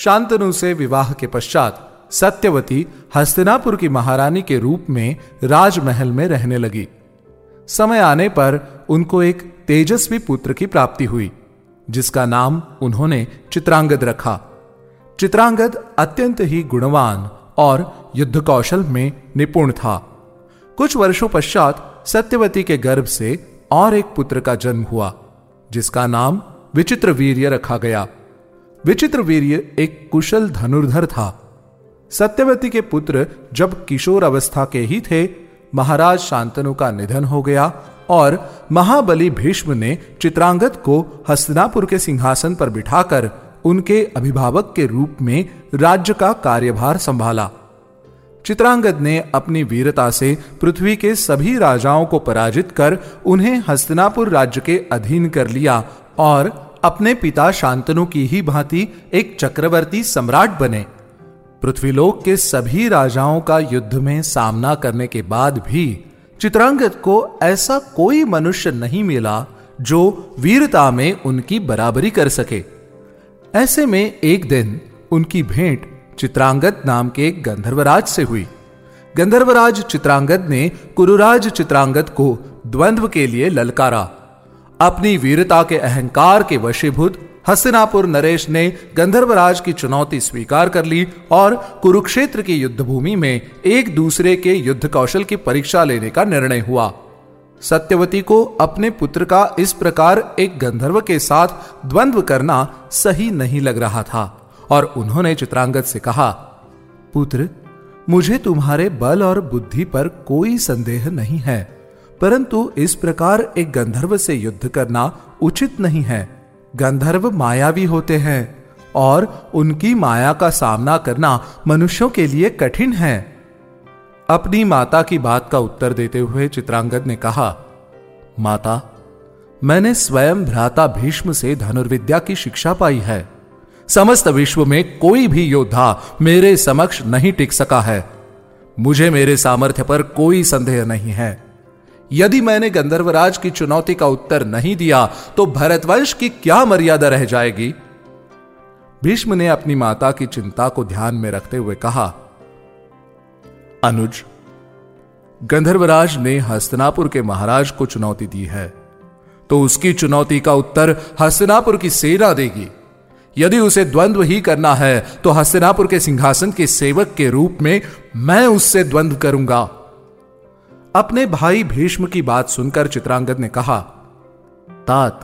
शांतनु से विवाह के पश्चात सत्यवती हस्तिनापुर की महारानी के रूप में राजमहल में रहने लगी। समय आने पर उनको एक तेजस्वी पुत्र की प्राप्ति हुई, जिसका नाम उन्होंने चित्रांगद रखा। चित्रांगद अत्यंत ही गुणवान और युद्ध कौशल में निपुण था। कुछ वर्षों पश्चात सत्यवती के गर्भ से और एक पुत्र का जन्म हुआ, जिसका नाम विचित्र वीर्य रखा गया। विचित्र वीर्य एक कुशल धनुर्धर था। सत्यवती के पुत्र जब किशोर अवस्था के ही थे, महाराज शांतनु का निधन हो गया और महाबली भीष्म ने चित्रांगद को हस्तिनापुर के सिंहासन पर बिठाकर उनके अभिभावक के रूप में राज्य का कार्यभार संभाला। चित्रांगद ने अपनी वीरता से पृथ्वी के सभी राजाओं को पराजित कर उन्हें हस्तिनापुर राज्य के अधीन कर लिया और अपने पिता शांतनु की ही भांति एक चक्रवर्ती सम्राट बने। पृथ्वीलोक के सभी राजाओं का युद्ध में सामना करने के बाद भी चित्रांगद को ऐसा कोई मनुष्य नहीं मिला जो वीरता में उनकी बराबरी कर सके। ऐसे में एक दिन उनकी भेंट चित्रांगद नाम के गंधर्वराज से हुई। गंधर्वराज चित्रांगद ने कुरुराज चित्रांगद को द्वंद्व के लिए ललकारा। अपनी वीरता के अहंकार के वशीभूत हस्तिनापुर नरेश ने गंधर्वराज की चुनौती स्वीकार कर ली और कुरुक्षेत्र की युद्धभूमि में एक दूसरे के युद्ध कौशल की परीक्षा लेने का निर्णय हुआ। सत्यवती को अपने पुत्र का इस प्रकार एक गंधर्व के साथ द्वंद्व करना सही नहीं लग रहा था और उन्होंने चित्रांगद से कहा, पुत्र, मुझे तुम्हारे बल और बुद्धि पर कोई संदेह नहीं है। परंतु इस प्रकार एक गंधर्व से युद्ध करना उचित नहीं है। गंधर्व मायावी होते हैं और उनकी माया का सामना करना मनुष्यों के लिए कठिन है। अपनी माता की बात का उत्तर देते हुए चित्रांगद ने कहा, माता, मैंने स्वयं भ्राता भीष्म से धनुर्विद्या की शिक्षा पाई है। समस्त विश्व में कोई भी योद्धा मेरे समक्ष नहीं टिक सका है। मुझे मेरे सामर्थ्य पर कोई संदेह नहीं है। यदि मैंने गंधर्वराज की चुनौती का उत्तर नहीं दिया तो भरतवंश की क्या मर्यादा रह जाएगी? भीष्म ने अपनी माता की चिंता को ध्यान में रखते हुए कहा, अनुज, गंधर्वराज ने हस्तनापुर के महाराज को चुनौती दी है तो उसकी चुनौती का उत्तर हस्तनापुर की सेना देगी। यदि उसे द्वंद्व ही करना है तो हस्तिनापुर के सिंहासन के सेवक के रूप में मैं उससे द्वंद्व करूँगा। अपने भाई भीष्म की बात सुनकर चित्रांगद ने कहा, तात,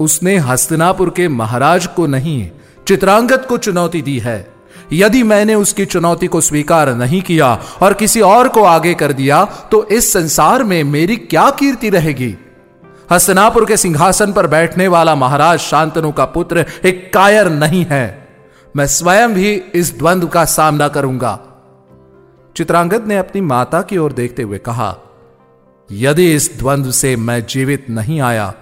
उसने हस्तिनापुर के महाराज को नहीं, चित्रांगद को चुनौती दी है। यदि मैंने उसकी चुनौती को स्वीकार नहीं किया और किसी और को आगे कर दिया तो इस संसार में मेरी क्या कीर्ति रहेगी? हस्तनापुर के सिंहासन पर बैठने वाला महाराज शांतनु का पुत्र एक कायर नहीं है। मैं स्वयं भी इस द्वंद्व का सामना करूँगा। चित्रांगद ने अपनी माता की ओर देखते हुए कहा, यदि इस द्वंद्व से मैं जीवित नहीं आया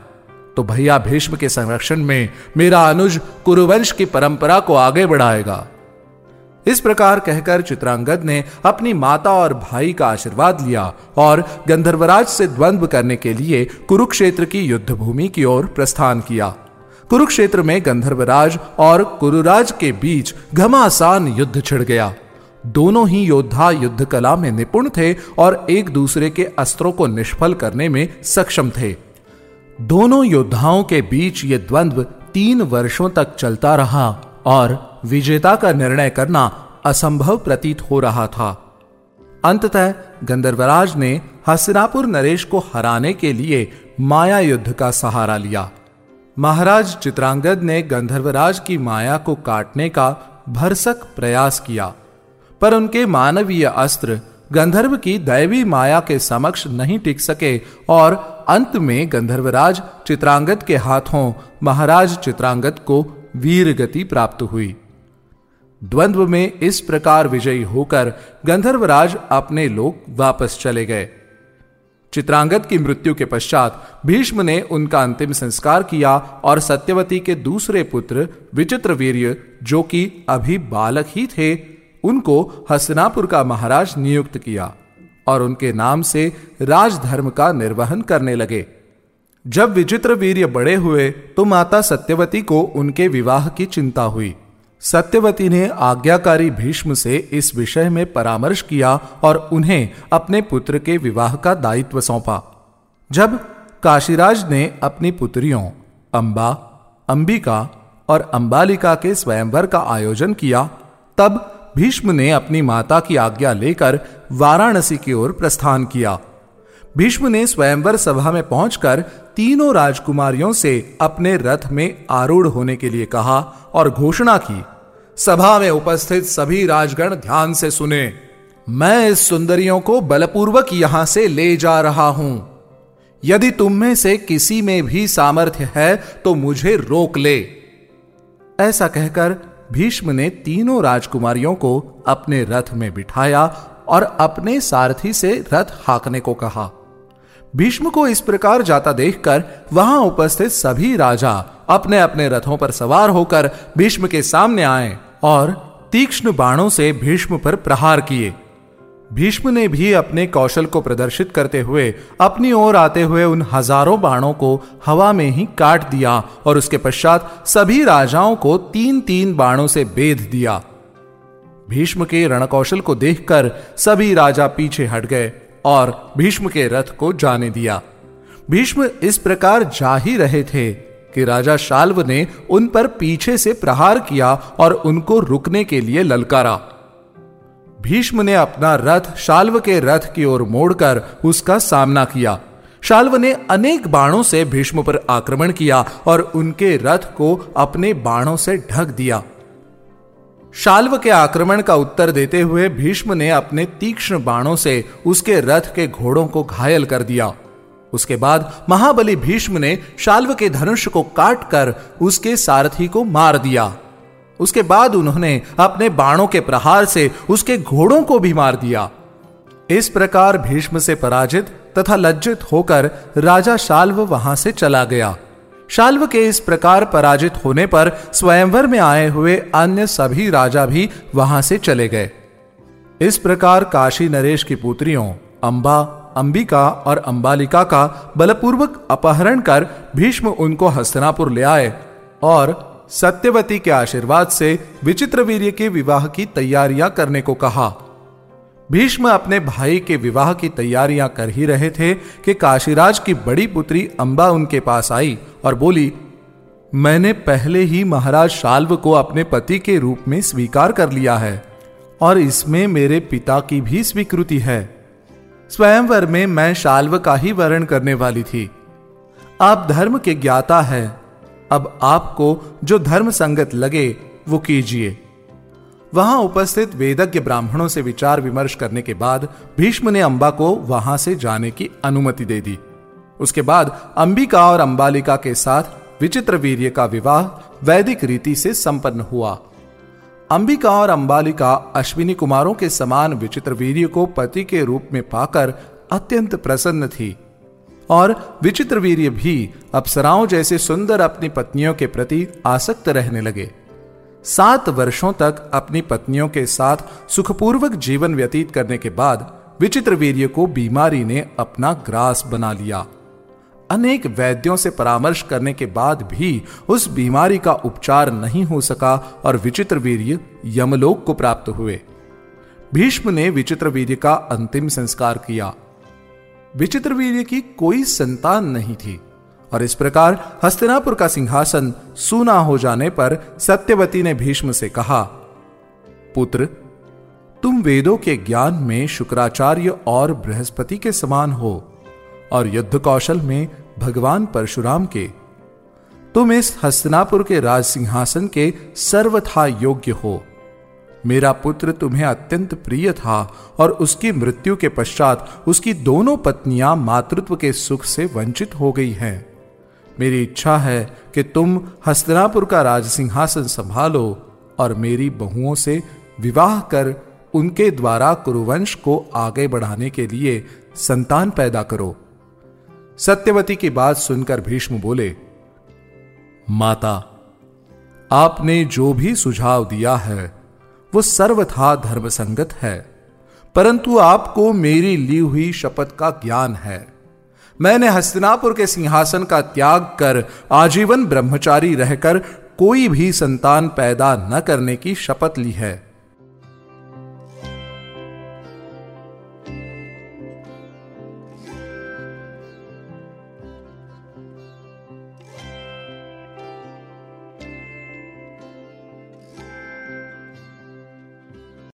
तो भैया भीष्म के संरक्षण में मेरा अनुज कुरुवंश की परंपरा को आगे बढ़ाएगा। इस प्रकार कहकर चित्रांगद ने अपनी माता और भाई का आशीर्वाद लिया और गंधर्वराज से द्वंद्व करने के लिए कुरुक्षेत्र की युद्ध भूमि की ओर प्रस्थान किया। कुरुक्षेत्र में गंधर्वराज और कुरुराज के बीच घमासान युद्ध छिड़ गया। दोनों ही योद्धा युद्ध कला में निपुण थे और एक दूसरे के अस्त्रों को निष्फल करने में सक्षम थे। दोनों योद्धाओं के बीच यह द्वंद्व तीन वर्षों तक चलता रहा और विजेता का निर्णय करना असंभव प्रतीत हो रहा था। अंततः गंधर्वराज ने हस्तिनापुर नरेश को हराने के लिए माया युद्ध का सहारा लिया। महाराज चित्रांगद ने गंधर्वराज की माया को काटने का भरसक प्रयास किया। पर उनके मानवीय अस्त्र गंधर्व की दैवी माया के समक्ष नहीं टिक सके और अंत में गंधर्वराज चित्रांगद के हाथों महाराज चित्रांगद को वीर गति प्राप्त हुई। द्वंद्व में इस प्रकार विजयी होकर गंधर्वराज अपने लोक वापस चले गए। चित्रांगद की मृत्यु के पश्चात भीष्म ने उनका अंतिम संस्कार किया और सत्यवती के दूसरे पुत्र विचित्र वीर्य, जो कि अभी बालक ही थे उनको हसनापुर का महाराज नियुक्त किया और उनके नाम से राजधर्म का निर्वहन करने लगे। जब विचित्र वीर्य बड़े हुए तो माता सत्यवती को उनके विवाह की चिंता हुई। सत्यवती ने आज्ञाकारी भीष्म से इस विषय में परामर्श किया और उन्हें अपने पुत्र के विवाह का दायित्व सौंपा। जब काशीराज ने अपनी पुत्रियों, अंबा, अंबिका और अंबालिका के स्वयंवर का आयोजन किया, तब भीष्म ने अपनी माता की आज्ञा लेकर वाराणसी की ओर प्रस्थान किया। भीष्म ने स्वयंवर सभा में पहुंचकर तीनों राजकुमारियों से अपने रथ में आरूढ़ होने के लिए कहा और घोषणा की, सभा में उपस्थित सभी राजगण ध्यान से सुने। मैं इस सुंदरियों को बलपूर्वक यहाँ से ले जा रहा हूँ। यदि तुम में से किसी में भी सामर्थ्य है तो मुझे रोक ले। ऐसा कहकर भीष्म ने तीनों राजकुमारियों को अपने रथ में बिठाया और अपने सारथी से रथ हाकने को कहा। भीष्म को इस प्रकार जाता देखकर वहाँ उपस्थित सभी राजा अपने अपने रथों पर सवार होकर भीष्म के सामने आए और तीक्ष्ण बाणों से भीष्म पर प्रहार किए। भीष्म ने भी अपने कौशल को प्रदर्शित करते हुए अपनी ओर आते हुए उन हज़ारों बाणों को हवा में ही काट दिया और उसके पश्चात सभी राजाओं को तीन तीन बाणों से बेध दिया। भीष्म के रणकौशल को देखकर सभी राजा पीछे हट गए और भीष्म के रथ को जाने दिया। भीष्म इस प्रकार जा ही रहे थे कि राजा शाल्व ने उन पर पीछे से प्रहार किया और उनको रुकने के लिए ललकारा। भीष्म ने अपना रथ शाल्व के रथ की ओर मोड़कर उसका सामना किया। शाल्व ने अनेक बाणों से भीष्म पर आक्रमण किया और उनके रथ को अपने बाणों से ढक दिया। शाल्व के आक्रमण का उत्तर देते हुए भीष्म ने अपने तीक्ष्ण बाणों से उसके रथ के घोड़ों को घायल कर दिया। उसके बाद महाबली भीष्म ने शाल्व के धनुष को काटकर उसके सारथी को मार दिया। उसके बाद उन्होंने अपने बाणों के प्रहार से उसके घोड़ों को भी मार दिया। इस प्रकार भीष्म से पराजित तथा लज्जित होकर राजा शाल्व वहाँ से चला गया। शाल्व के इस प्रकार पराजित होने पर स्वयंवर में आए हुए अन्य सभी राजा भी वहाँ से चले गए। इस प्रकार काशी नरेश की पुत्रियों अंबा, अंबिका और अंबालिका का बलपूर्वक अपहरण कर भीष्म उनको हस्तनापुर ले आए और सत्यवती के आशीर्वाद से विचित्र वीर्य के विवाह की तैयारियाँ करने को कहा। भीष्म अपने भाई के विवाह की तैयारियाँ कर ही रहे थे कि काशीराज की बड़ी पुत्री अंबा उनके पास आई और बोली, मैंने पहले ही महाराज शाल्व को अपने पति के रूप में स्वीकार कर लिया है और इसमें मेरे पिता की भी स्वीकृति है। स्वयंवर में मैं शाल्व का ही वर्ण करने वाली थी। आप धर्म के ज्ञाता है। अब आपको जो धर्म संगत लगे, वो कीजिए। वहाँ उपस्थित वेदज्ञ ब्राह्मणों से विचार विमर्श करने के बाद भीष्म ने अंबा को वहाँ से जाने की अनुमति दे दी। उसके बाद अंबिका और अंबालिका के साथ विचित्र वीर्य का विवाह वैदिक रीति से संपन्न हुआ। अंबिका और अंबालिका अश्विनी कुमारों के समान विचित्र वीर्य को पति के रूप में पाकर अत्यंत प्रसन्न थी। और विचित्र वीर्य भी अप्सराओं जैसे सुंदर अपनी पत्नियों के प्रति आसक्त रहने लगे। सात वर्षों तक अपनी पत्नियों के साथ सुखपूर्वक जीवन व्यतीत करने के बाद विचित्र वीर्य को बीमारी ने अपना ग्रास बना लिया। अनेक वैद्यों से परामर्श करने के बाद भी उस बीमारी का उपचार नहीं हो सका और विचित्र वीर्य यमलोक को प्राप्त हुए। भीष्म ने विचित्र वीर्य का अंतिम संस्कार किया। विचित्र वीर्य की कोई संतान नहीं थी, और इस प्रकार हस्तिनापुर का सिंहासन सूना हो जाने पर सत्यवती ने भीष्म से कहा, पुत्र, तुम वेदों के ज्ञान में शुक्राचार्य और बृहस्पति के समान हो, और युद्ध कौशल में भगवान परशुराम के। तुम इस हस्तिनापुर के राज सिंहासन के सर्वथा योग्य हो। मेरा पुत्र तुम्हें अत्यंत प्रिय था और उसकी मृत्यु के पश्चात उसकी दोनों पत्नियाँ मातृत्व के सुख से वंचित हो गई हैं। मेरी इच्छा है कि तुम हस्तनापुर का राज सिंहासन संभालो और मेरी बहुओं से विवाह कर उनके द्वारा कुरुवंश को आगे बढ़ाने के लिए संतान पैदा करो। सत्यवती की बात सुनकर भीष्म बोले, माता, आपने जो भी सुझाव दिया है वो सर्वथा धर्मसंगत है। परंतु आपको मेरी ली हुई शपथ का ज्ञान है। मैंने हस्तिनापुर के सिंहासन का त्याग कर आजीवन ब्रह्मचारी रहकर कोई भी संतान पैदा न करने की शपथ ली है।